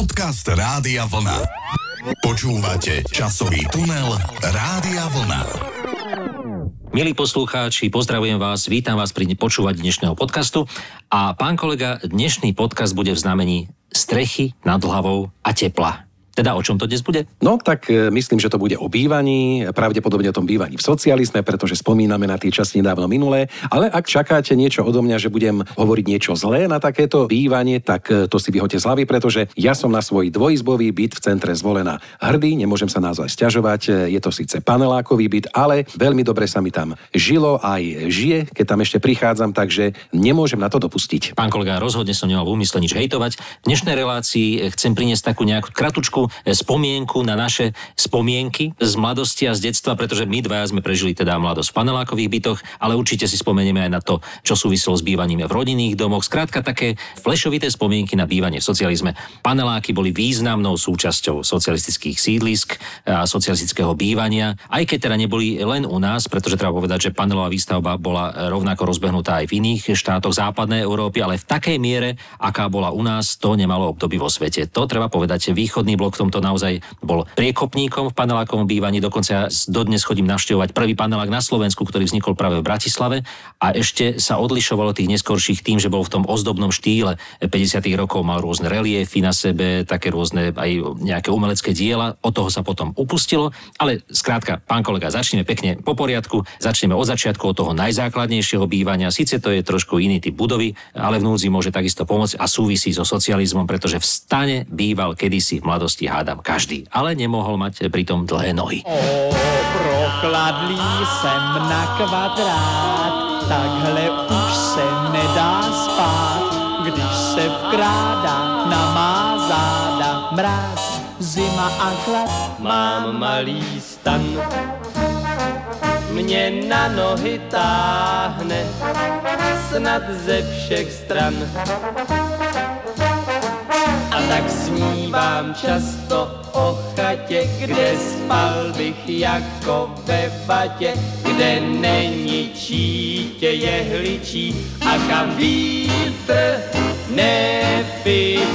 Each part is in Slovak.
Podcast Rádia Vlna. Počúvate časový tunel Rádia Vlna. Milí poslucháči, pozdravujem vás, vítam vás pri počúvaní dnešného podcastu a pán kolega, dnešný podcast bude v znamení strechy nad hlavou a tepla. Teda o čom to dnes bude? No tak e, myslím, že to bude o bývaní, pravdepodobne o tom bývaní v socializme, pretože spomíname na tie časti nedávno minulé, ale ak čakáte niečo odo mňa, že budem hovoriť niečo zlé na takéto bývanie, tak e, to si vyhoďte z hlavy, pretože ja som na svoj dvojizbový byt v centre zvolená hrdý, nemôžem sa naozaj stiažovať, e, je to síce panelákový byt, ale veľmi dobre sa mi tam žilo aj žije, keď tam ešte prichádzam, takže nemôžem na to dopustiť. Pán kolega, rozhodne som nemal v úmysle nič hejtovať. V dnešnej relácii chcem priniesť takú nejakú kratučku takú spomienku na naše spomienky z mladosti a z detstva, pretože my dvaja sme prežili teda mladosť v panelákových bytoch, ale určite si spomenieme aj na to, čo súviselo s bývaním v rodinných domoch. Skrátka také flešovité spomienky na bývanie v socializme. Paneláky boli významnou súčasťou socialistických sídlisk a socialistického bývania, aj keď teda neboli len u nás, pretože treba povedať, že panelová výstavba bola rovnako rozbehnutá aj v iných štátoch západnej Európy, ale v takej miere, aká bola u nás, to nemalo období vo svete. To treba povedať, východný blok v tomto naozaj bol priekopníkom v panelákovom bývaní, dokonca ja dodnes chodím navštevovať prvý panelák na Slovensku, ktorý vznikol práve v Bratislave. A ešte sa odlišovalo tých neskorších tým, že bol v tom ozdobnom štýle. 50. rokov, mal rôzne reliefy na sebe, také rôzne aj nejaké umelecké diela, od toho sa potom upustilo, ale skrátka, pán kolega, začneme pekne po poriadku, začneme od začiatku, od toho najzákladnejšieho bývania, síce to je trošku iný typ budovy, ale v núdzi môže takisto pomôcť a súvisí so socializmom, pretože v stane býval kedysi v mladosti hádam každý, ale nemohol mať pritom dlhé nohy. O, prokladlý jsem na kvadrát, takhle už se nedá spát, když se vkrádá na má záda mráz, zima a chlad. Mám malý stan, mě na nohy táhne, snad ze všech stran tak snívám často o chatě, kde spal bych jako ve vatě, kde není čítě jehličí a kam vítr nevyčí.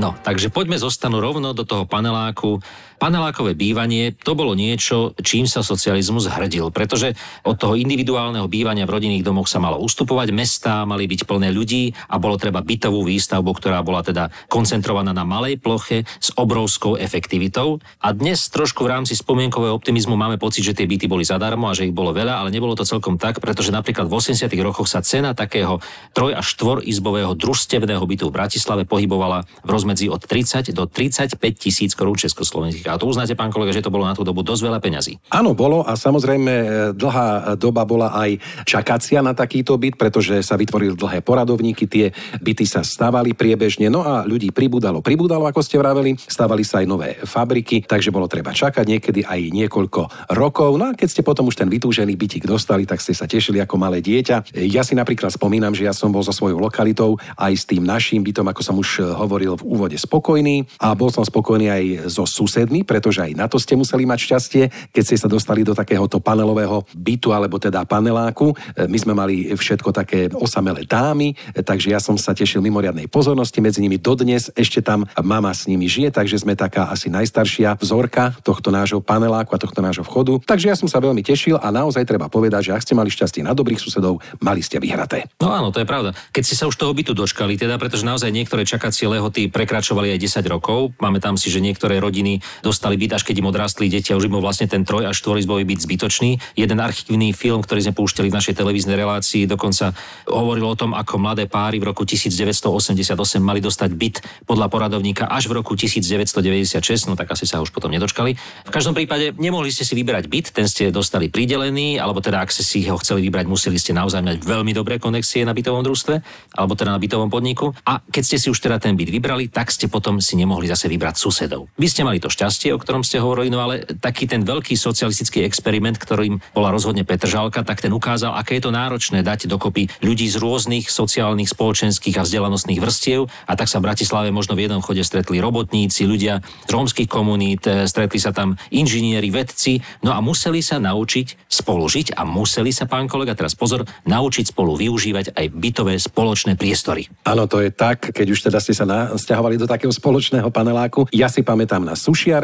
No, takže poďme zostanu rovno do toho paneláku panelákové bývanie to bolo niečo, čím sa socializmus hrdil, pretože od toho individuálneho bývania v rodinných domoch sa malo ustupovať, mestá mali byť plné ľudí a bolo treba bytovú výstavbu, ktorá bola teda koncentrovaná na malej ploche s obrovskou efektivitou. A dnes trošku v rámci spomienkového optimizmu máme pocit, že tie byty boli zadarmo a že ich bolo veľa, ale nebolo to celkom tak, pretože napríklad v 80. rokoch sa cena takého troj- až štvorizbového družstevného bytu v Bratislave pohybovala v rozmedzi od 30 do 35 tisíc korún československých a to uznáte, pán kolega, že to bolo na tú dobu dosť veľa peňazí. Áno, bolo a samozrejme e, dlhá doba bola aj čakácia na takýto byt, pretože sa vytvorili dlhé poradovníky, tie byty sa stavali priebežne, no a ľudí pribudalo, pribudalo, ako ste vraveli, stavali sa aj nové fabriky, takže bolo treba čakať niekedy aj niekoľko rokov. No a keď ste potom už ten vytúžený bytik dostali, tak ste sa tešili ako malé dieťa. Ja si napríklad spomínam, že ja som bol so svojou lokalitou aj s tým naším bytom, ako som už hovoril v úvode, spokojný a bol som spokojný aj so susedmi, pretože aj na to ste museli mať šťastie, keď ste sa dostali do takéhoto panelového bytu alebo teda paneláku. E, my sme mali všetko také osamelé dámy, e, takže ja som sa tešil mimoriadnej pozornosti medzi nimi dodnes. Ešte tam mama s nimi žije, takže sme taká asi najstaršia vzorka tohto nášho paneláku a tohto nášho vchodu. Takže ja som sa veľmi tešil a naozaj treba povedať, že ak ste mali šťastie na dobrých susedov, mali ste vyhraté. No áno, to je pravda. Keď ste sa už toho bytu dočkali, teda pretože naozaj niektoré čakacie lehoty prekračovali aj 10 rokov. Máme tam si, že niektoré rodiny dostali byt, až keď im odrastli deti a už im bol vlastne ten troj až štvorizbový byt zbytočný. Jeden archívny film, ktorý sme púšťali v našej televíznej relácii, dokonca hovoril o tom, ako mladé páry v roku 1988 mali dostať byt podľa poradovníka až v roku 1996, no tak asi sa už potom nedočkali. V každom prípade nemohli ste si vyberať byt, ten ste dostali pridelený, alebo teda ak ste si ho chceli vybrať, museli ste naozaj mať veľmi dobré konexie na bytovom družstve, alebo teda na bytovom podniku. A keď ste si už teda ten byt vybrali, tak ste potom si nemohli zase vybrať susedov. Vy ste mali to šťastie, o ktorom ste hovorili, no ale taký ten veľký socialistický experiment, ktorým bola rozhodne Petržalka, tak ten ukázal, aké je to náročné dať dokopy ľudí z rôznych sociálnych, spoločenských a vzdelanostných vrstiev. A tak sa v Bratislave možno v jednom chode stretli robotníci, ľudia z rómskych komunít, e, stretli sa tam inžinieri, vedci, no a museli sa naučiť spolužiť a museli sa, pán kolega, teraz pozor, naučiť spolu využívať aj bytové spoločné priestory. Áno, to je tak, keď už teda ste sa nasťahovali do takého spoločného paneláku. Ja si pamätám na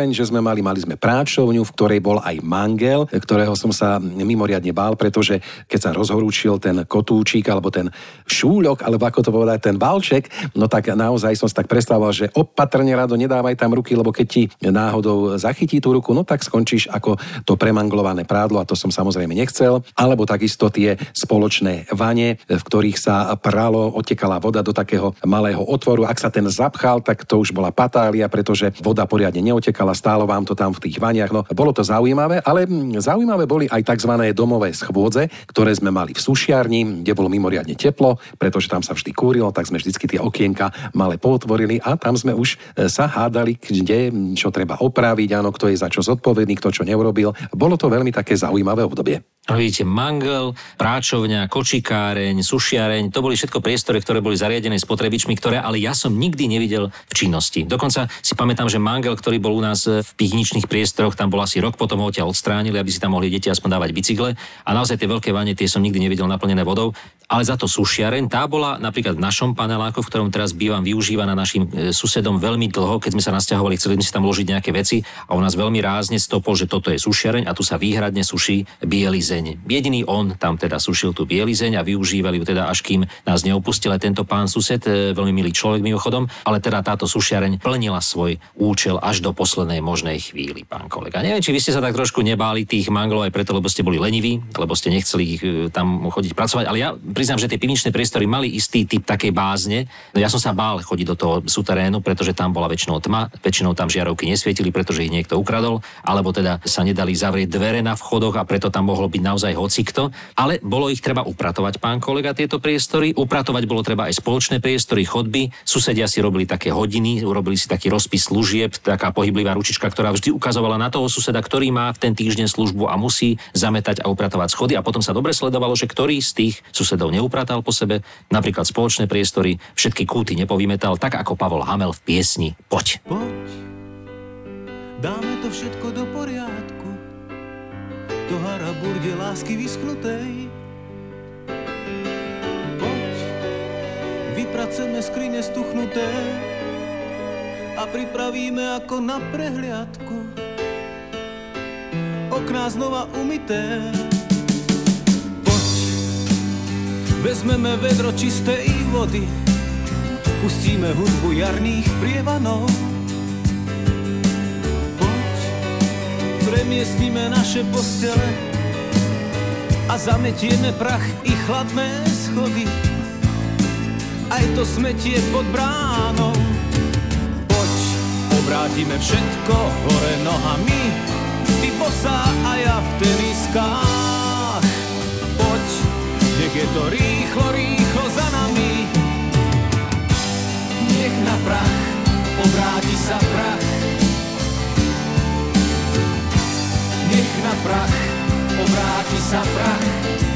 sušiareň, že sme mali, mali sme práčovňu, v ktorej bol aj mangel, ktorého som sa mimoriadne bál, pretože keď sa rozhorúčil ten kotúčik alebo ten šúľok, alebo ako to povedať, ten balček, no tak naozaj som si tak predstavoval, že opatrne rado nedávaj tam ruky, lebo keď ti náhodou zachytí tú ruku, no tak skončíš ako to premanglované prádlo a to som samozrejme nechcel. Alebo takisto tie spoločné vane, v ktorých sa pralo, otekala voda do takého malého otvoru. Ak sa ten zapchal, tak to už bola patália, pretože voda poriadne neotekala, stálo vám to tam v tých vaniach. No, bolo to zaujímavé, ale zaujímavé boli aj tzv. domové schôdze, ktoré sme mali v sušiarni, kde bolo mimoriadne teplo, pretože tam sa vždy kúrilo, tak sme vždycky tie okienka malé potvorili a tam sme už e, sa hádali, kde čo treba opraviť, áno, kto je za čo zodpovedný, kto čo neurobil. Bolo to veľmi také zaujímavé obdobie. Vidíte, mangel, práčovňa, kočikáreň, sušiareň, to boli všetko priestory, ktoré boli zariadené spotrebičmi, ktoré ale ja som nikdy nevidel v činnosti. Dokonca si pamätám, že mangel, ktorý bol u nás v pivničných priestoroch, tam bol asi rok potom ho odtiaľ odstránili, aby si tam mohli deti aspoň dávať bicykle. A naozaj tie veľké vanie, tie som nikdy nevidel naplnené vodou. Ale za to sušiareň, tá bola napríklad v našom paneláku, v ktorom teraz bývam, využívaná našim e, susedom veľmi dlho, keď sme sa nasťahovali, chceli sme si tam ložiť nejaké veci a u nás veľmi rázne stopol, že toto je sušiareň a tu sa výhradne suší bielizeň. Jediný on tam teda sušil tú bielizeň a využívali ju teda až kým nás neopustil aj tento pán sused, e, veľmi milý človek mimochodom, ale teda táto sušiareň plnila svoj účel až do poslednej možnej chvíli, pán kolega. Neviem, či vy ste sa tak trošku nebáli tých manglov aj preto, lebo ste boli leniví, lebo ste nechceli ich e, tam chodiť pracovať, ale ja priznám, že tie pivničné priestory mali istý typ takej bázne. No ja som sa bál chodiť do toho suterénu, pretože tam bola väčšinou tma, väčšinou tam žiarovky nesvietili, pretože ich niekto ukradol, alebo teda sa nedali zavrieť dvere na vchodoch a preto tam mohlo byť naozaj hocikto, ale bolo ich treba upratovať, pán kolega, tieto priestory. Upratovať bolo treba aj spoločné priestory, chodby. Susedia si robili také hodiny, urobili si taký rozpis služieb, taká pohyblivá ručička, ktorá vždy ukazovala na toho suseda, ktorý má v ten týždeň službu a musí zametať a upratovať schody. A potom sa dobre sledovalo, že ktorý z tých susedov neupratal po sebe, napríklad spoločné priestory, všetky kúty nepovymetal, tak ako Pavol Hamel v piesni Poď. Poď, dáme to všetko do poriadku do hara burde lásky vyschnutej. Poď, vypraceme skrine stuchnuté a pripravíme ako na prehliadku okná znova umité. Vezmeme vedro čistej vody, pustíme hudbu jarných prievanov premiestnime naše postele a zametieme prach i chladné schody. Aj to smetie pod bránou. Poď, obrátime všetko hore nohami, ty bosá a ja v teniskách. Je to rýchlo, rýchlo za nami. Nech na prach obráti sa prach nech na prach obráti sa prach.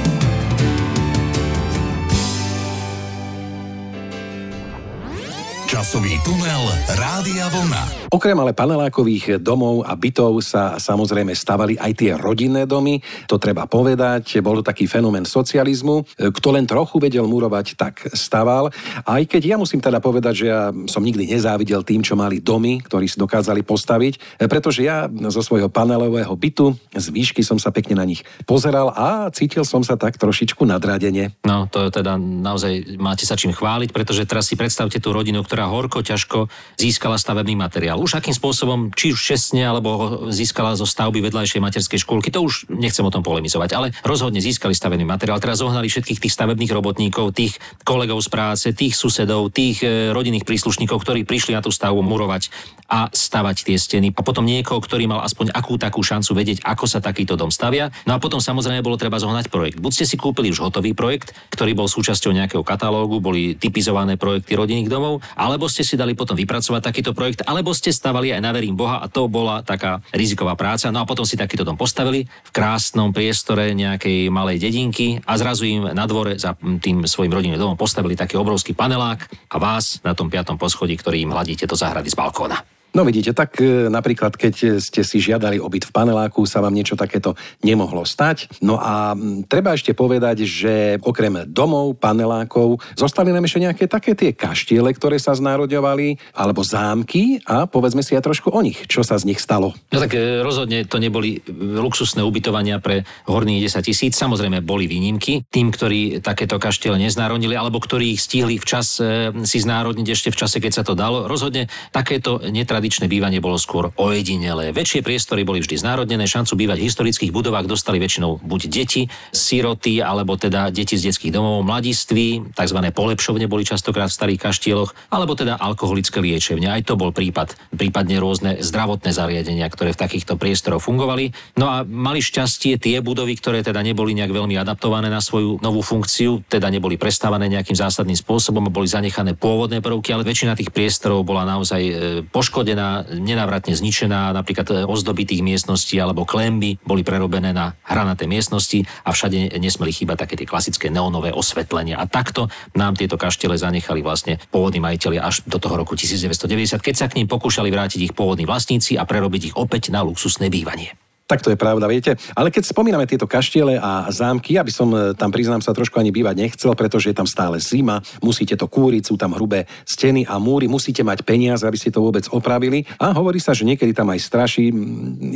Časový tunel Rádia Vlna. Okrem ale panelákových domov a bytov sa samozrejme stavali aj tie rodinné domy, to treba povedať, bol to taký fenomén socializmu. Kto len trochu vedel murovať, tak staval. Aj keď ja musím teda povedať, že ja som nikdy nezávidel tým, čo mali domy, ktorí si dokázali postaviť, pretože ja zo svojho panelového bytu z výšky som sa pekne na nich pozeral a cítil som sa tak trošičku nadradene. No, to teda naozaj máte sa čím chváliť, pretože teraz si predstavte tú rodinu, ktorá horko ťažko získala stavebný materiál už akým spôsobom, či už čestne, alebo získala zo stavby vedľajšej materskej škôlky, to už nechcem o tom polemizovať, ale rozhodne získali stavebný materiál. Teraz zohnali všetkých tých stavebných robotníkov, tých kolegov z práce, tých susedov, tých e, rodinných príslušníkov, ktorí prišli na tú stavbu murovať a stavať tie steny. A potom niekoho, ktorý mal aspoň akú takú šancu vedieť, ako sa takýto dom stavia. No a potom samozrejme bolo treba zohnať projekt. Buď ste si kúpili už hotový projekt, ktorý bol súčasťou nejakého katalógu, boli typizované projekty rodinných domov, alebo ste si dali potom vypracovať takýto projekt, alebo ste stavali aj na verím Boha a to bola taká riziková práca. No a potom si takýto dom postavili v krásnom priestore nejakej malej dedinky a zrazu im na dvore za tým svojim rodinným domom postavili taký obrovský panelák a vás na tom piatom poschodí, ktorý im hladíte do záhrady z balkóna. No vidíte, tak e, napríklad keď ste si žiadali o byt v paneláku, sa vám niečo takéto nemohlo stať. No a treba ešte povedať, že okrem domov, panelákov, zostali nám ešte nejaké také tie kaštiele, ktoré sa znárodňovali, alebo zámky a povedzme si aj trošku o nich, čo sa z nich stalo. No tak e, rozhodne to neboli luxusné ubytovania pre horných 10 tisíc, samozrejme boli výnimky. Tým, ktorí takéto kaštiele neznárodnili, alebo ktorí ich stihli včas e, si znárodniť ešte v čase, keď sa to dalo, rozhodne takéto netra tradičné bývanie bolo skôr ojedinelé. Väčšie priestory boli vždy znárodnené, šancu bývať v historických budovách dostali väčšinou buď deti, siroty, alebo teda deti z detských domov, mladiství, tzv. polepšovne boli častokrát v starých kaštieloch, alebo teda alkoholické liečevne. Aj to bol prípad, prípadne rôzne zdravotné zariadenia, ktoré v takýchto priestoroch fungovali. No a mali šťastie tie budovy, ktoré teda neboli nejak veľmi adaptované na svoju novú funkciu, teda neboli prestávané nejakým zásadným spôsobom, boli zanechané pôvodné prvky, ale väčšina tých priestorov bola naozaj e, poškodená poškodená, nenávratne zničená, napríklad e, ozdoby tých miestností alebo klemby boli prerobené na hranaté miestnosti a všade nesmeli chýbať také tie klasické neonové osvetlenia. A takto nám tieto kaštele zanechali vlastne pôvodní majiteľi až do toho roku 1990, keď sa k ním pokúšali vrátiť ich pôvodní vlastníci a prerobiť ich opäť na luxusné bývanie. Tak to je pravda, viete. Ale keď spomíname tieto kaštiele a zámky, aby som e, tam priznám sa trošku ani bývať nechcel, pretože je tam stále zima, musíte to kúriť, sú tam hrubé steny a múry, musíte mať peniaze, aby ste to vôbec opravili. A hovorí sa, že niekedy tam aj straší.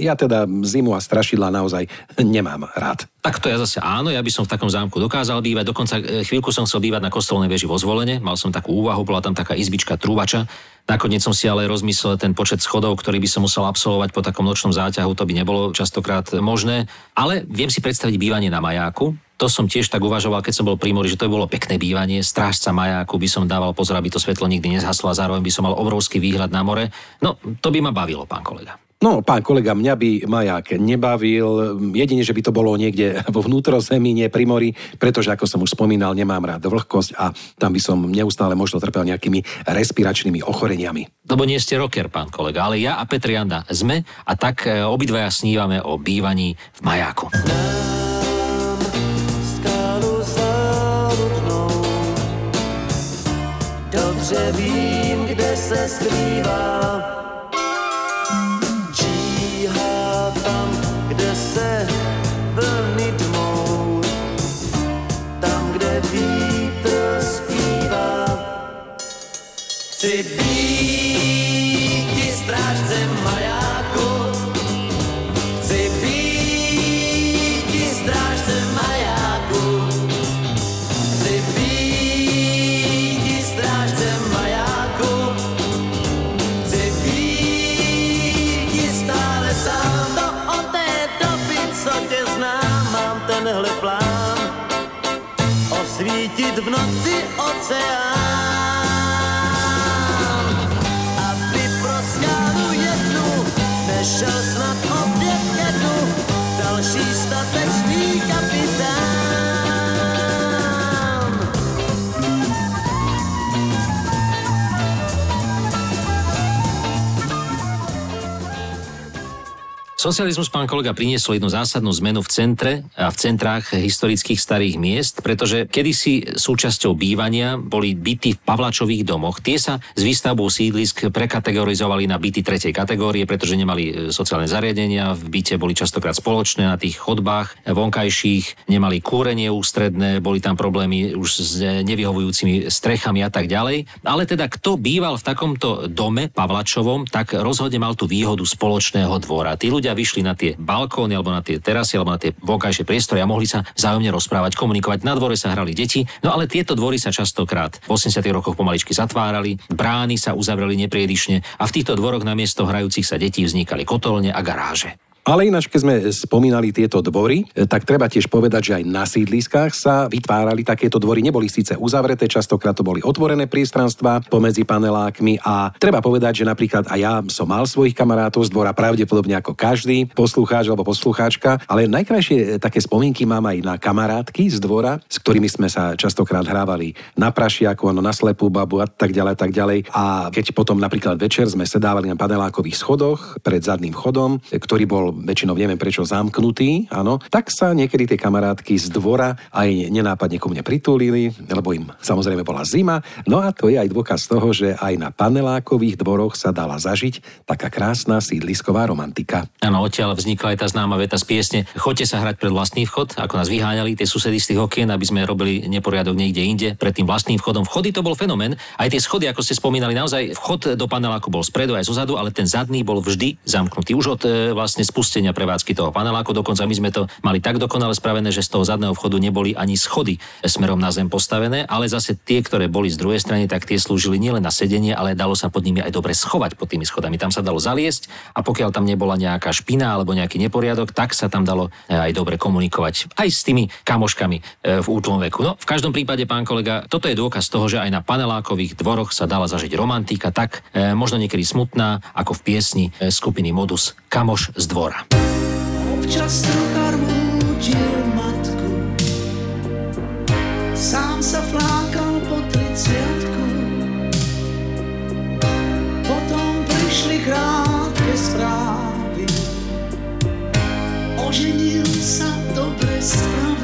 Ja teda zimu a strašidla naozaj nemám rád. Tak to ja zase áno, ja by som v takom zámku dokázal bývať. Dokonca e, chvíľku som chcel bývať na kostolnej veži vo zvolenie, mal som takú úvahu, bola tam taká izbička trúbača Nakoniec som si ale rozmyslel ten počet schodov, ktorý by som musel absolvovať po takom nočnom záťahu, to by nebolo častokrát možné. Ale viem si predstaviť bývanie na majáku, to som tiež tak uvažoval, keď som bol pri mori, že to bolo pekné bývanie, strážca majáku by som dával pozor, aby to svetlo nikdy nezhaslo a zároveň by som mal obrovský výhľad na more. No, to by ma bavilo, pán kolega. No, pán kolega, mňa by maják nebavil, jedine, že by to bolo niekde vo vnútrozemí, nie pri mori, pretože, ako som už spomínal, nemám rád vlhkosť a tam by som neustále možno trpel nejakými respiračnými ochoreniami. Lebo nie ste rocker, pán kolega, ale ja a Petrianda sme a tak e, obidvaja snívame o bývaní v majáku. Dobře vím, kde se skrývá Chci být strážcem majáku, chci být strážcem majáku, chci být strážcem majáku, chci být stále sám. To od té doby, co tě znám, mám tenhle plán osvítit v noci oceán. Šel snad opět ke další statečný kapitán. Socializmus, pán kolega, priniesol jednu zásadnú zmenu v centre a v centrách historických starých miest, pretože kedysi súčasťou bývania boli byty v Pavlačových domoch. Tie sa s výstavbou sídlisk prekategorizovali na byty tretej kategórie, pretože nemali e, sociálne zariadenia, v byte boli častokrát spoločné na tých chodbách vonkajších, nemali kúrenie ústredné, boli tam problémy už s nevyhovujúcimi strechami a tak ďalej. Ale teda kto býval v takomto dome Pavlačovom, tak rozhodne mal tú výhodu spoločného dvora. Tí ľudia vyšli na tie balkóny alebo na tie terasy alebo na tie vonkajšie priestory a mohli sa vzájomne rozprávať, komunikovať. Na dvore sa hrali deti, no ale tieto dvory sa častokrát v 80. rokoch pomaličky zatvárali, brány sa uzavreli nepriedišne a v týchto dvoroch namiesto hrajúcich sa detí vznikali kotolne a garáže. Ale ináč, keď sme spomínali tieto dvory, tak treba tiež povedať, že aj na sídliskách sa vytvárali takéto dvory. Neboli síce uzavreté, častokrát to boli otvorené priestranstva pomedzi panelákmi a treba povedať, že napríklad aj ja som mal svojich kamarátov z dvora, pravdepodobne ako každý poslucháč alebo poslucháčka, ale najkrajšie také spomienky mám aj na kamarátky z dvora, s ktorými sme sa častokrát hrávali na prašiaku, na slepú babu a tak ďalej, tak ďalej. A keď potom napríklad večer sme sedávali na panelákových schodoch pred zadným chodom, ktorý bol väčšinou neviem prečo zamknutý, áno, tak sa niekedy tie kamarátky z dvora aj nenápadne ku mne pritúlili, lebo im samozrejme bola zima. No a to je aj dôkaz toho, že aj na panelákových dvoroch sa dala zažiť taká krásna sídlisková romantika. Áno, odtiaľ vznikla aj tá známa veta z piesne Choďte sa hrať pred vlastný vchod, ako nás vyháňali tie susedy z tých okien, aby sme robili neporiadok niekde inde, pred tým vlastným vchodom. Vchody to bol fenomén. Aj tie schody, ako ste spomínali, naozaj vchod do paneláku bol spredu aj zozadu, ale ten zadný bol vždy zamknutý. Už od e, vlastne spustenia prevádzky toho paneláku. Dokonca my sme to mali tak dokonale spravené, že z toho zadného vchodu neboli ani schody smerom na zem postavené, ale zase tie, ktoré boli z druhej strany, tak tie slúžili nielen na sedenie, ale dalo sa pod nimi aj dobre schovať pod tými schodami. Tam sa dalo zaliesť a pokiaľ tam nebola nejaká špina alebo nejaký neporiadok, tak sa tam dalo e, aj dobre komunikovať aj s tými kamoškami e, v útlom veku. No, v každom prípade, pán kolega, toto je dôkaz toho, že aj na panelákových dvoroch sa dala zažiť romantika, tak e, možno niekedy smutná, ako v piesni skupiny Modus Kamoš z dvora občas trocha rútil matku. Sám sa flákal po triciatku. Potom prišli krátke správy. Oženil sa, dobre stravil.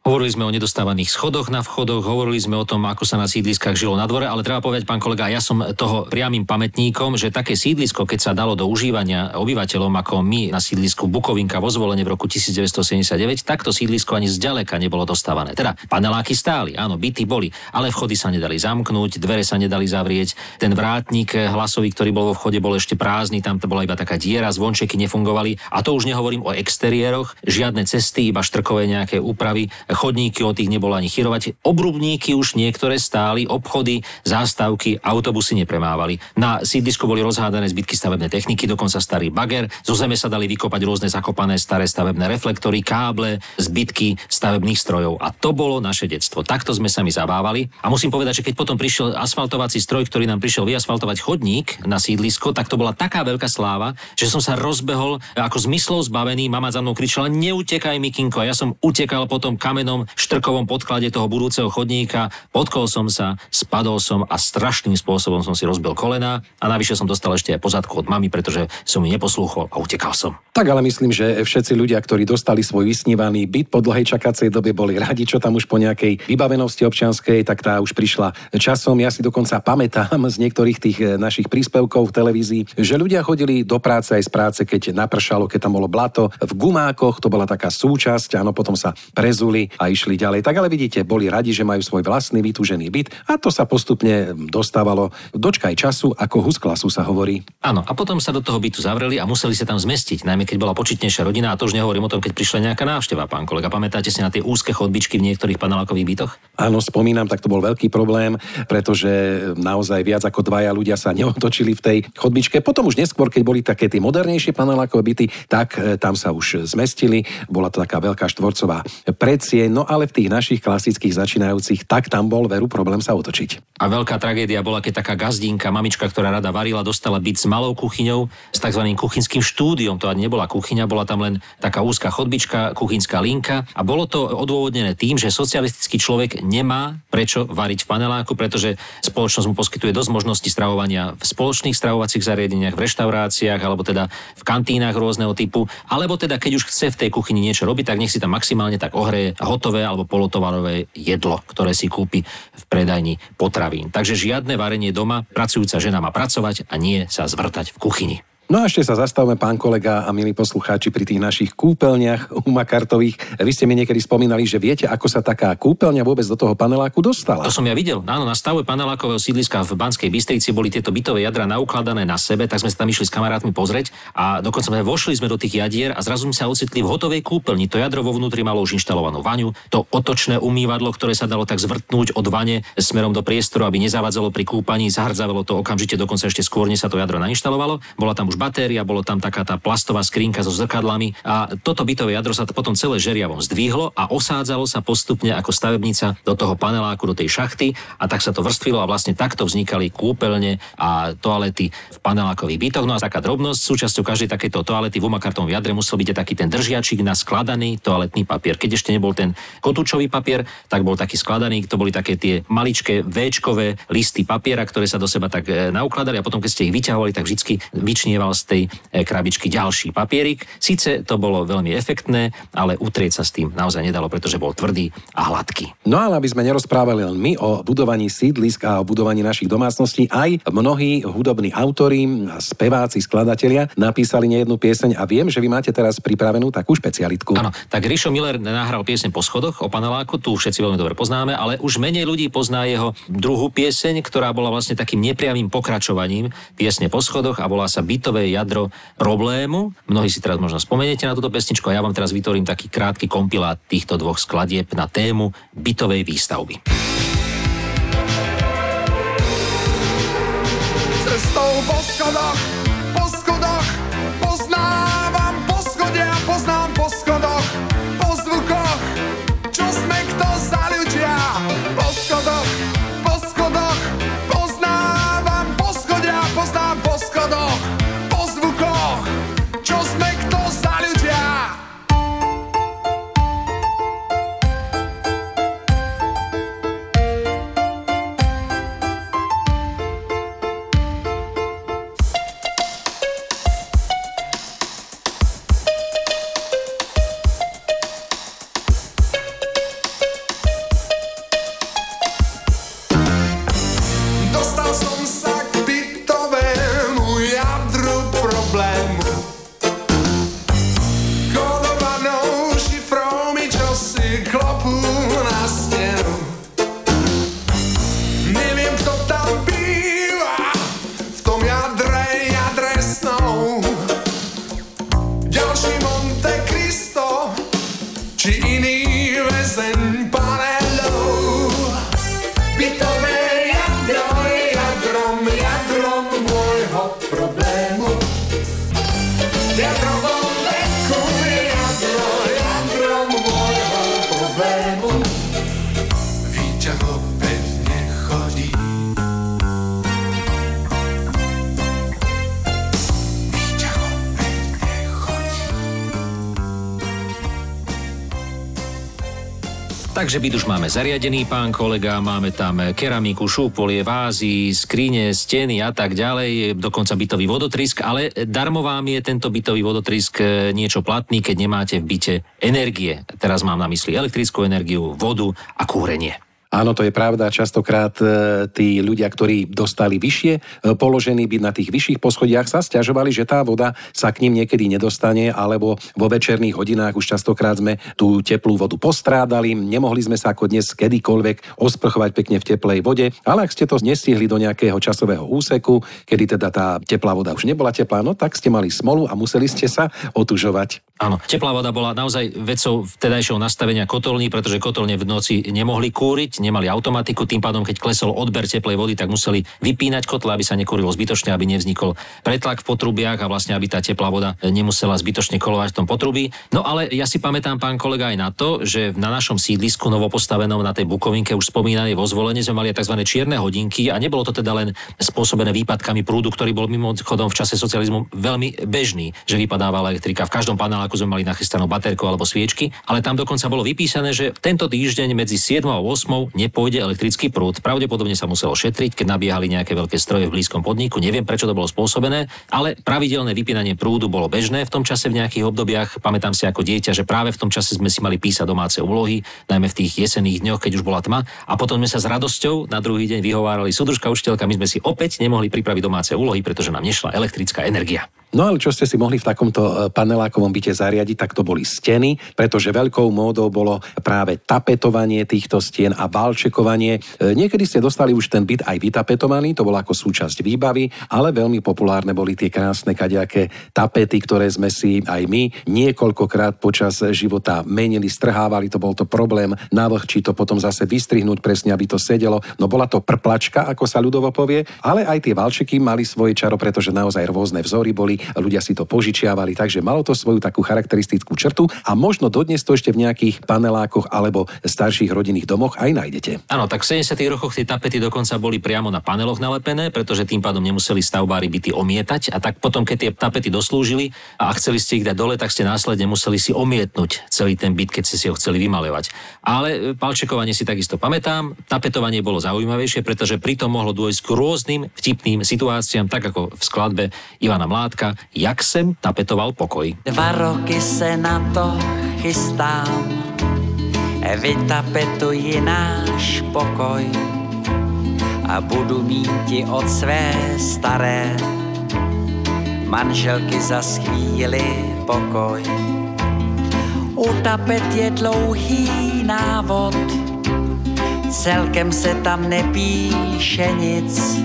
Hovorili sme o nedostávaných schodoch na vchodoch, hovorili sme o tom, ako sa na sídliskách žilo na dvore, ale treba povedať, pán kolega, ja som toho priamým pamätníkom, že také sídlisko, keď sa dalo do užívania obyvateľom ako my na sídlisku Bukovinka vo zvolenie v roku 1979, takto sídlisko ani zďaleka nebolo dostávané. Teda paneláky stáli, áno, byty boli, ale vchody sa nedali zamknúť, dvere sa nedali zavrieť, ten vrátnik hlasový, ktorý bol vo vchode, bol ešte prázdny, tam to bola iba taká diera, zvončeky nefungovali. A to už nehovorím o exteriéroch, žiadne cesty, iba štrkové nejaké úpravy chodníky od tých nebolo ani chyrovať. Obrubníky už niektoré stáli, obchody, zástavky, autobusy nepremávali. Na sídlisku boli rozhádané zbytky stavebnej techniky, dokonca starý bager. Zo zeme sa dali vykopať rôzne zakopané staré stavebné reflektory, káble, zbytky stavebných strojov. A to bolo naše detstvo. Takto sme sa mi zabávali. A musím povedať, že keď potom prišiel asfaltovací stroj, ktorý nám prišiel vyasfaltovať chodník na sídlisko, tak to bola taká veľká sláva, že som sa rozbehol ako zmyslov zbavený. Mama za mnou kričala, neutekaj Mikinko. A ja som utekal potom kamer kamenom štrkovom podklade toho budúceho chodníka, podkol som sa, spadol som a strašným spôsobom som si rozbil kolena a navyše som dostal ešte aj pozadku od mamy, pretože som mi neposlúchol a utekal som. Tak ale myslím, že všetci ľudia, ktorí dostali svoj vysnívaný byt po dlhej čakacej dobe, boli radi, čo tam už po nejakej vybavenosti občianskej, tak tá už prišla časom. Ja si dokonca pamätám z niektorých tých eh, našich príspevkov v televízii, že ľudia chodili do práce aj z práce, keď napršalo, keď tam bolo blato. V gumákoch to bola taká súčasť, áno, potom sa prezuli a išli ďalej. Tak ale vidíte, boli radi, že majú svoj vlastný vytúžený byt a to sa postupne dostávalo. Dočkaj času, ako husklasu sa hovorí. Áno, a potom sa do toho bytu zavreli a museli sa tam zmestiť, najmä keď bola počitnejšia rodina a to už nehovorím o tom, keď prišla nejaká návšteva, pán kolega. Pamätáte si na tie úzke chodbičky v niektorých panelákových bytoch? Áno, spomínam, tak to bol veľký problém, pretože naozaj viac ako dvaja ľudia sa neotočili v tej chodbičke. Potom už neskôr, keď boli také tie modernejšie panelákové byty, tak e, tam sa už zmestili. Bola to taká veľká štvorcová predsie generácie, no ale v tých našich klasických začínajúcich, tak tam bol veru problém sa otočiť. A veľká tragédia bola, keď taká gazdínka, mamička, ktorá rada varila, dostala byť s malou kuchyňou, s tzv. kuchynským štúdiom. To ani nebola kuchyňa, bola tam len taká úzka chodbička, kuchynská linka. A bolo to odôvodnené tým, že socialistický človek nemá prečo variť v paneláku, pretože spoločnosť mu poskytuje dosť možností stravovania v spoločných stravovacích zariadeniach, v reštauráciách alebo teda v kantínach rôzneho typu, alebo teda keď už chce v tej kuchyni niečo robiť, tak nech si tam maximálne tak ohreje hotové alebo polotovarové jedlo, ktoré si kúpi v predajni potravín. Takže žiadne varenie doma, pracujúca žena má pracovať a nie sa zvrtať v kuchyni. No a ešte sa zastavme, pán kolega a milí poslucháči, pri tých našich kúpeľniach u Makartových. Vy ste mi niekedy spomínali, že viete, ako sa taká kúpeľňa vôbec do toho paneláku dostala. To som ja videl. Áno, na stave panelákového sídliska v Banskej Bystrici boli tieto bytové jadra naukladané na sebe, tak sme sa tam išli s kamarátmi pozrieť a dokonca sme vošli sme do tých jadier a zrazu sme sa ocitli v hotovej kúpeľni. To jadro vo vnútri malo už inštalovanú vaňu, to otočné umývadlo, ktoré sa dalo tak zvrtnúť od vane smerom do priestoru, aby nezavadzalo pri kúpaní, zahrdzavalo to okamžite, dokonca ešte skôr, sa to jadro nainštalovalo. Bola tam už batéria, bolo tam taká tá plastová skrinka so zrkadlami a toto bytové jadro sa to potom celé žeriavom zdvihlo a osádzalo sa postupne ako stavebnica do toho paneláku, do tej šachty a tak sa to vrstvilo a vlastne takto vznikali kúpeľne a toalety v panelákových bytoch. No a taká drobnosť, súčasťou každej takejto toalety v umakartovom jadre musel byť taký ten držiačik na skladaný toaletný papier. Keď ešte nebol ten kotúčový papier, tak bol taký skladaný, to boli také tie maličké V-čkové listy papiera, ktoré sa do seba tak e, naukladali a potom, keď ste ich vyťahovali, tak vždy vyčnieval z tej E, krabičky ďalší papierik. Sice to bolo veľmi efektné, ale utrieť sa s tým naozaj nedalo, pretože bol tvrdý a hladký. No ale aby sme nerozprávali len my o budovaní sídlisk a o budovaní našich domácností, aj mnohí hudobní autori, speváci, skladatelia napísali nejednú pieseň a viem, že vy máte teraz pripravenú takú špecialitku. Áno, tak Rišo Miller nahral pieseň po schodoch o paneláku, tu všetci veľmi dobre poznáme, ale už menej ľudí pozná jeho druhú pieseň, ktorá bola vlastne takým nepriamým pokračovaním piesne po schodoch a volá sa Bytové jadro jadro problému. Mnohí si teraz možno spomeniete na túto pesničku a ja vám teraz vytvorím taký krátky kompilát týchto dvoch skladieb na tému bytovej výstavby. Cestou po schodoch, Takže byt už máme zariadený, pán kolega, máme tam keramiku, šúpolie, vázy, skrine, steny a tak ďalej, dokonca bytový vodotrisk, ale darmo vám je tento bytový vodotrisk e, niečo platný, keď nemáte v byte energie. Teraz mám na mysli elektrickú energiu, vodu a kúrenie. Áno, to je pravda. Častokrát e, tí ľudia, ktorí dostali vyššie e, položený byt na tých vyšších poschodiach, sa stiažovali, že tá voda sa k ním niekedy nedostane, alebo vo večerných hodinách už častokrát sme tú teplú vodu postrádali, nemohli sme sa ako dnes kedykoľvek osprchovať pekne v teplej vode, ale ak ste to nestihli do nejakého časového úseku, kedy teda tá teplá voda už nebola teplá, no tak ste mali smolu a museli ste sa otužovať. Áno, teplá voda bola naozaj vecou vtedajšieho nastavenia kotolní, pretože kotolne v noci nemohli kúriť, nemali automatiku, tým pádom, keď klesol odber teplej vody, tak museli vypínať kotle, aby sa nekurilo zbytočne, aby nevznikol pretlak v potrubiach a vlastne aby tá teplá voda nemusela zbytočne kolovať v tom potrubí. No ale ja si pamätám, pán kolega, aj na to, že na našom sídlisku novopostavenom na tej Bukovinke už spomínanej vo zvolení sme mali tzv. čierne hodinky a nebolo to teda len spôsobené výpadkami prúdu, ktorý bol mimochodom v čase socializmu veľmi bežný, že vypadávala elektrika. V každom paneláku sme mali nachystanú baterku alebo sviečky, ale tam dokonca bolo vypísané, že tento týždeň medzi 7 a 8 nepôjde elektrický prúd. Pravdepodobne sa muselo šetriť, keď nabiehali nejaké veľké stroje v blízkom podniku. Neviem, prečo to bolo spôsobené, ale pravidelné vypínanie prúdu bolo bežné v tom čase v nejakých obdobiach. Pamätám si ako dieťa, že práve v tom čase sme si mali písať domáce úlohy, najmä v tých jesenných dňoch, keď už bola tma. A potom sme sa s radosťou na druhý deň vyhovárali súdružka učiteľka, my sme si opäť nemohli pripraviť domáce úlohy, pretože nám nešla elektrická energia. No ale čo ste si mohli v takomto e, panelákovom byte zariadiť, tak to boli steny, pretože veľkou módou bolo práve tapetovanie týchto stien a balčekovanie. E, niekedy ste dostali už ten byt aj vytapetovaný, to bolo ako súčasť výbavy, ale veľmi populárne boli tie krásne kadejaké tapety, ktoré sme si aj my niekoľkokrát počas života menili, strhávali, to bol to problém navlhčiť to potom zase vystrihnúť presne, aby to sedelo. No bola to prplačka, ako sa ľudovo povie, ale aj tie valčeky mali svoje čaro, pretože naozaj rôzne vzory boli ľudia si to požičiavali, takže malo to svoju takú charakteristickú črtu a možno dodnes to ešte v nejakých panelákoch alebo starších rodinných domoch aj nájdete. Áno, tak v 70. rokoch tie tapety dokonca boli priamo na paneloch nalepené, pretože tým pádom nemuseli stavbári byty omietať a tak potom, keď tie tapety doslúžili a chceli ste ich dať dole, tak ste následne museli si omietnúť celý ten byt, keď ste si ho chceli vymalovať. Ale e, palčekovanie si takisto pamätám, tapetovanie bolo zaujímavejšie, pretože pritom mohlo dôjsť k rôznym vtipným situáciám, tak ako v skladbe Ivana Mládka, Jak jsem tapetoval pokoj. Dva roky se na to chystám, vytapetuji náš pokoj. A budu mít od své staré. Manželky za chvíli pokoj. U tapet je dlouhý návod, celkem se tam nepíše nic,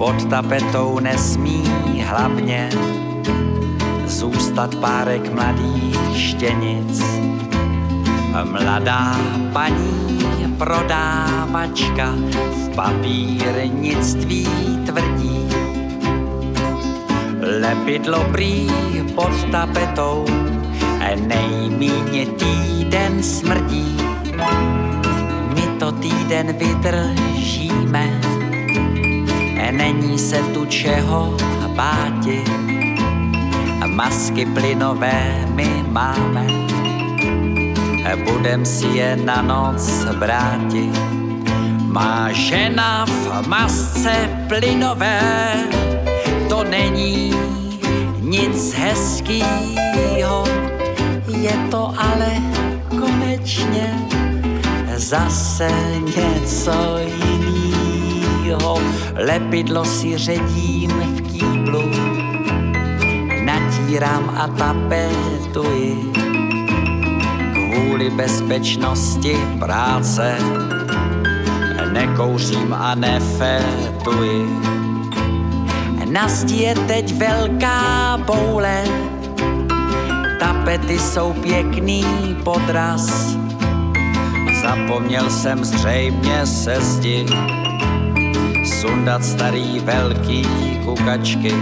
pod tapetou nesmí hlavně zůstat párek mladých štěnic. Mladá paní prodávačka v papírnictví tvrdí, lepidlo prý pod tapetou nejmíně týden smrdí. My to týden vydržíme, není se tu čeho báti. Masky plynové my máme, budem si je na noc bráti. Má žena v masce plynové, to není nic hezkýho, je to ale konečně zase něco jiného ho lepidlo si ředím v kýblu, natírám a tapetuji kvůli bezpečnosti práce. Nekouřím a nefetuji. Na je teď velká boule, tapety jsou pěkný podraz. Zapomněl jsem zřejmě se zdi sundat starý veľký kukačky.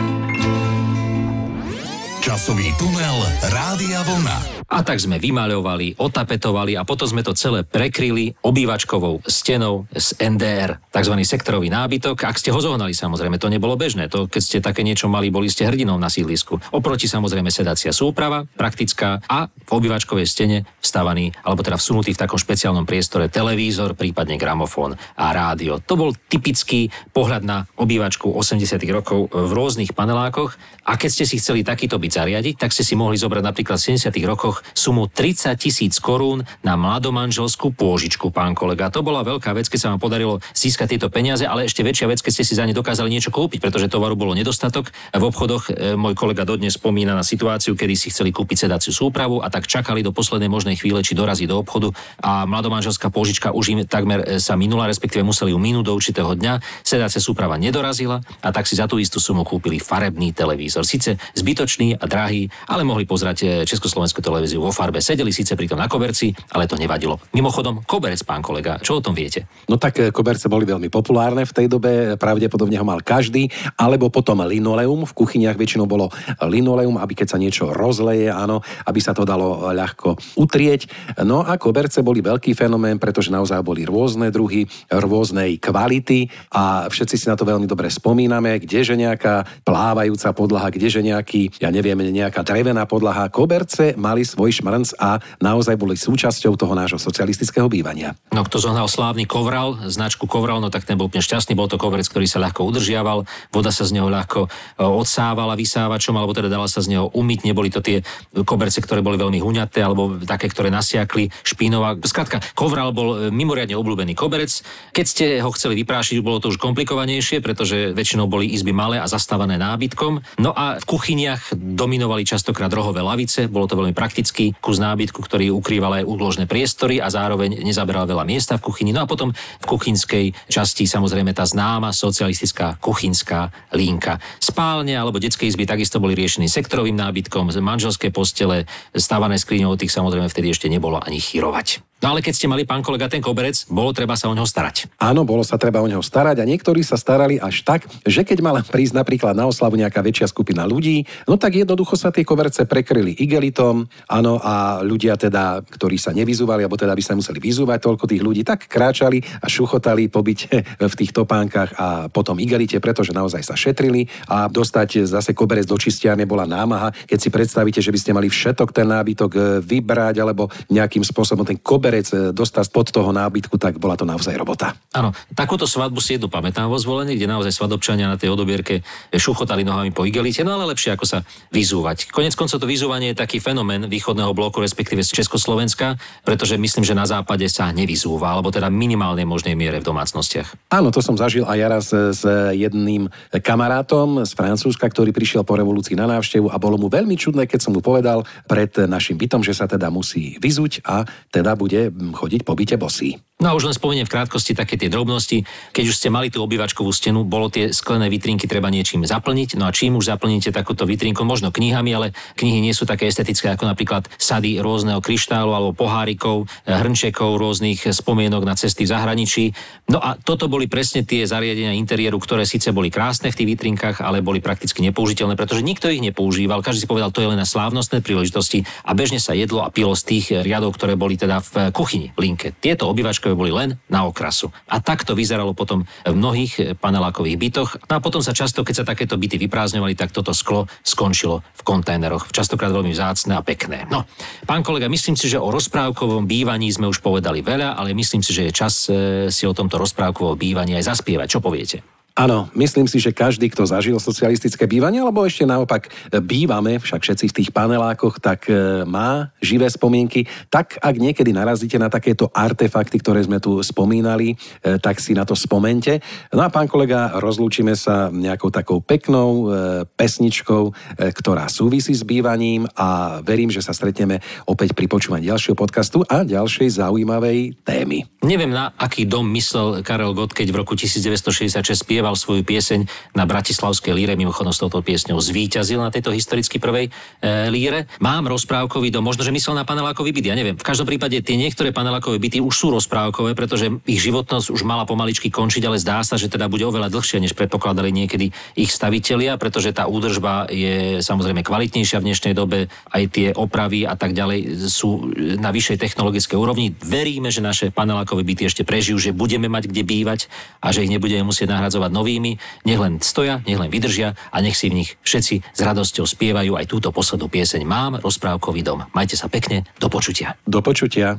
Časový tunel Rádia Vlna. A tak sme vymaľovali, otapetovali a potom sme to celé prekryli obývačkovou stenou z NDR, tzv. sektorový nábytok. Ak ste ho zohnali, samozrejme, to nebolo bežné. To, keď ste také niečo mali, boli ste hrdinou na sídlisku. Oproti samozrejme sedacia súprava, praktická a v obývačkovej stene vstavaný, alebo teda vsunutý v takom špeciálnom priestore televízor, prípadne gramofón a rádio. To bol typický pohľad na obývačku 80 rokov v rôznych panelákoch. A keď ste si chceli takýto byť zariadiť, tak ste si mohli zobrať napríklad v 70 rokoch rokoch sumu 30 tisíc korún na mladomanželskú pôžičku, pán kolega. To bola veľká vec, keď sa vám podarilo získať tieto peniaze, ale ešte väčšia vec, keď ste si za ne dokázali niečo kúpiť, pretože tovaru bolo nedostatok. V obchodoch e, môj kolega dodnes spomína na situáciu, kedy si chceli kúpiť sedaciu súpravu a tak čakali do poslednej možnej chvíle, či dorazí do obchodu a mladomanželská pôžička už im takmer e, sa minula, respektíve museli ju minúť do určitého dňa. Sedacia súprava nedorazila a tak si za tú istú sumu kúpili farebný televízor. Sice zbytočný a drahý, ale mohli pozrieť e, Československú televíziu televíziu vo farbe. Sedeli síce pritom na koberci, ale to nevadilo. Mimochodom, koberec, pán kolega, čo o tom viete? No tak e, koberce boli veľmi populárne v tej dobe, pravdepodobne ho mal každý, alebo potom linoleum, v kuchyniach väčšinou bolo linoleum, aby keď sa niečo rozleje, áno, aby sa to dalo ľahko utrieť. No a koberce boli veľký fenomén, pretože naozaj boli rôzne druhy, rôznej kvality a všetci si na to veľmi dobre spomíname, kdeže nejaká plávajúca podlaha, kdeže nejaký, ja neviem, nejaká drevená podlaha. Koberce mali svoj šmrnc a naozaj boli súčasťou toho nášho socialistického bývania. No kto zohnal slávny kovral, značku kovral, no tak ten bol úplne šťastný, bol to koverec, ktorý sa ľahko udržiaval, voda sa z neho ľahko e, odsávala vysávačom, alebo teda dala sa z neho umyť, neboli to tie koberce, ktoré boli veľmi huňaté, alebo také, ktoré nasiakli špínova. Skrátka, kovral bol e, mimoriadne obľúbený koberec. Keď ste ho chceli vyprášiť, bolo to už komplikovanejšie, pretože väčšinou boli izby malé a zastávané nábytkom. No a v kuchyniach dominovali častokrát rohové lavice, bolo to veľmi praktický kus nábytku, ktorý ukrýval aj údložné priestory a zároveň nezaberal veľa miesta v kuchyni. No a potom v kuchynskej časti samozrejme tá známa socialistická kuchynská linka. Spálne alebo detské izby takisto boli riešený sektorovým nábytkom, manželské postele, stávané skriňou, tých samozrejme vtedy ešte nebolo ani chyrovať. No ale keď ste mali, pán kolega, ten koberec, bolo treba sa o neho starať. Áno, bolo sa treba o neho starať a niektorí sa starali až tak, že keď mala prísť napríklad na oslavu nejaká väčšia skupina ľudí, no tak jednoducho sa tie koberce prekryli igelitom, áno, a ľudia teda, ktorí sa nevyzúvali, alebo teda by sa museli vyzúvať toľko tých ľudí, tak kráčali a šuchotali po byte v tých topánkach a potom igelite, pretože naozaj sa šetrili a dostať zase koberec do čistiarne bola námaha. Keď si predstavíte, že by ste mali všetok ten nábytok e, vybrať alebo nejakým spôsobom ten koberec koberec e, dostať pod toho nábytku, tak bola to naozaj robota. Áno, takúto svadbu si jednu pamätám vo zvolení, kde naozaj svadobčania na tej odobierke šuchotali nohami po igelite, no ale lepšie ako sa vyzúvať. Konec koncov to vyzúvanie je taký fenomén východného bloku, respektíve z Československa, pretože myslím, že na západe sa nevyzúva, alebo teda minimálne možnej miere v domácnostiach. Áno, to som zažil aj ja raz s jedným kamarátom z Francúzska, ktorý prišiel po revolúcii na návštevu a bolo mu veľmi čudné, keď som mu povedal pred našim bytom, že sa teda musí vyzuť a teda bude chodiť po byte bosý. No a už len spomeniem v krátkosti také tie drobnosti. Keď už ste mali tú obývačkovú stenu, bolo tie sklené vitrinky treba niečím zaplniť. No a čím už zaplníte takúto vitrinku, možno knihami, ale knihy nie sú také estetické ako napríklad sady rôzneho kryštálu alebo pohárikov, hrnčekov, rôznych spomienok na cesty v zahraničí. No a toto boli presne tie zariadenia interiéru, ktoré síce boli krásne v tých vitrinkách, ale boli prakticky nepoužiteľné, pretože nikto ich nepoužíval. Každý si povedal, to je len na slávnostné príležitosti a bežne sa jedlo a pilo z tých riadov, ktoré boli teda v kuchyni, v linke. Tieto obývačkové boli len na okrasu. A tak to vyzeralo potom v mnohých panelákových bytoch. No a potom sa často, keď sa takéto byty vyprázdňovali, tak toto sklo skončilo v kontajneroch. Častokrát veľmi vzácne a pekné. No, pán kolega, myslím si, že o rozprávkovom bývaní sme už povedali veľa, ale myslím si, že je čas e, si o tomto rozprávkovom bývaní aj zaspievať. Čo poviete? Áno, myslím si, že každý, kto zažil socialistické bývanie, alebo ešte naopak e, bývame, však všetci v tých panelákoch, tak e, má živé spomienky. Tak ak niekedy narazíte na takéto artefakty, ktoré sme tu spomínali, e, tak si na to spomente. No a pán kolega, rozlúčime sa nejakou takou peknou pesničkou, ktorá súvisí s bývaním a verím, že sa stretneme opäť pri počúvaní ďalšieho podcastu a ďalšej zaujímavej témy. Neviem, na aký dom myslel Karel Gott, keď v roku 1966 spieval spieval svoju pieseň na Bratislavskej líre, mimochodom s touto piesňou zvíťazil na tejto historicky prvej e, líre. Mám rozprávkový dom, možno, že myslel na panelákový byt, ja neviem. V každom prípade tie niektoré panelákové byty už sú rozprávkové, pretože ich životnosť už mala pomaličky končiť, ale zdá sa, že teda bude oveľa dlhšie, než predpokladali niekedy ich stavitelia, pretože tá údržba je samozrejme kvalitnejšia v dnešnej dobe, aj tie opravy a tak ďalej sú na vyššej technologickej úrovni. Veríme, že naše panelákové byty ešte prežijú, že budeme mať kde bývať a že ich nebudeme musieť nahradzovať novými, nech len stoja, nech len vydržia a nech si v nich všetci s radosťou spievajú aj túto poslednú pieseň Mám rozprávkový dom. Majte sa pekne, do počutia. Do počutia.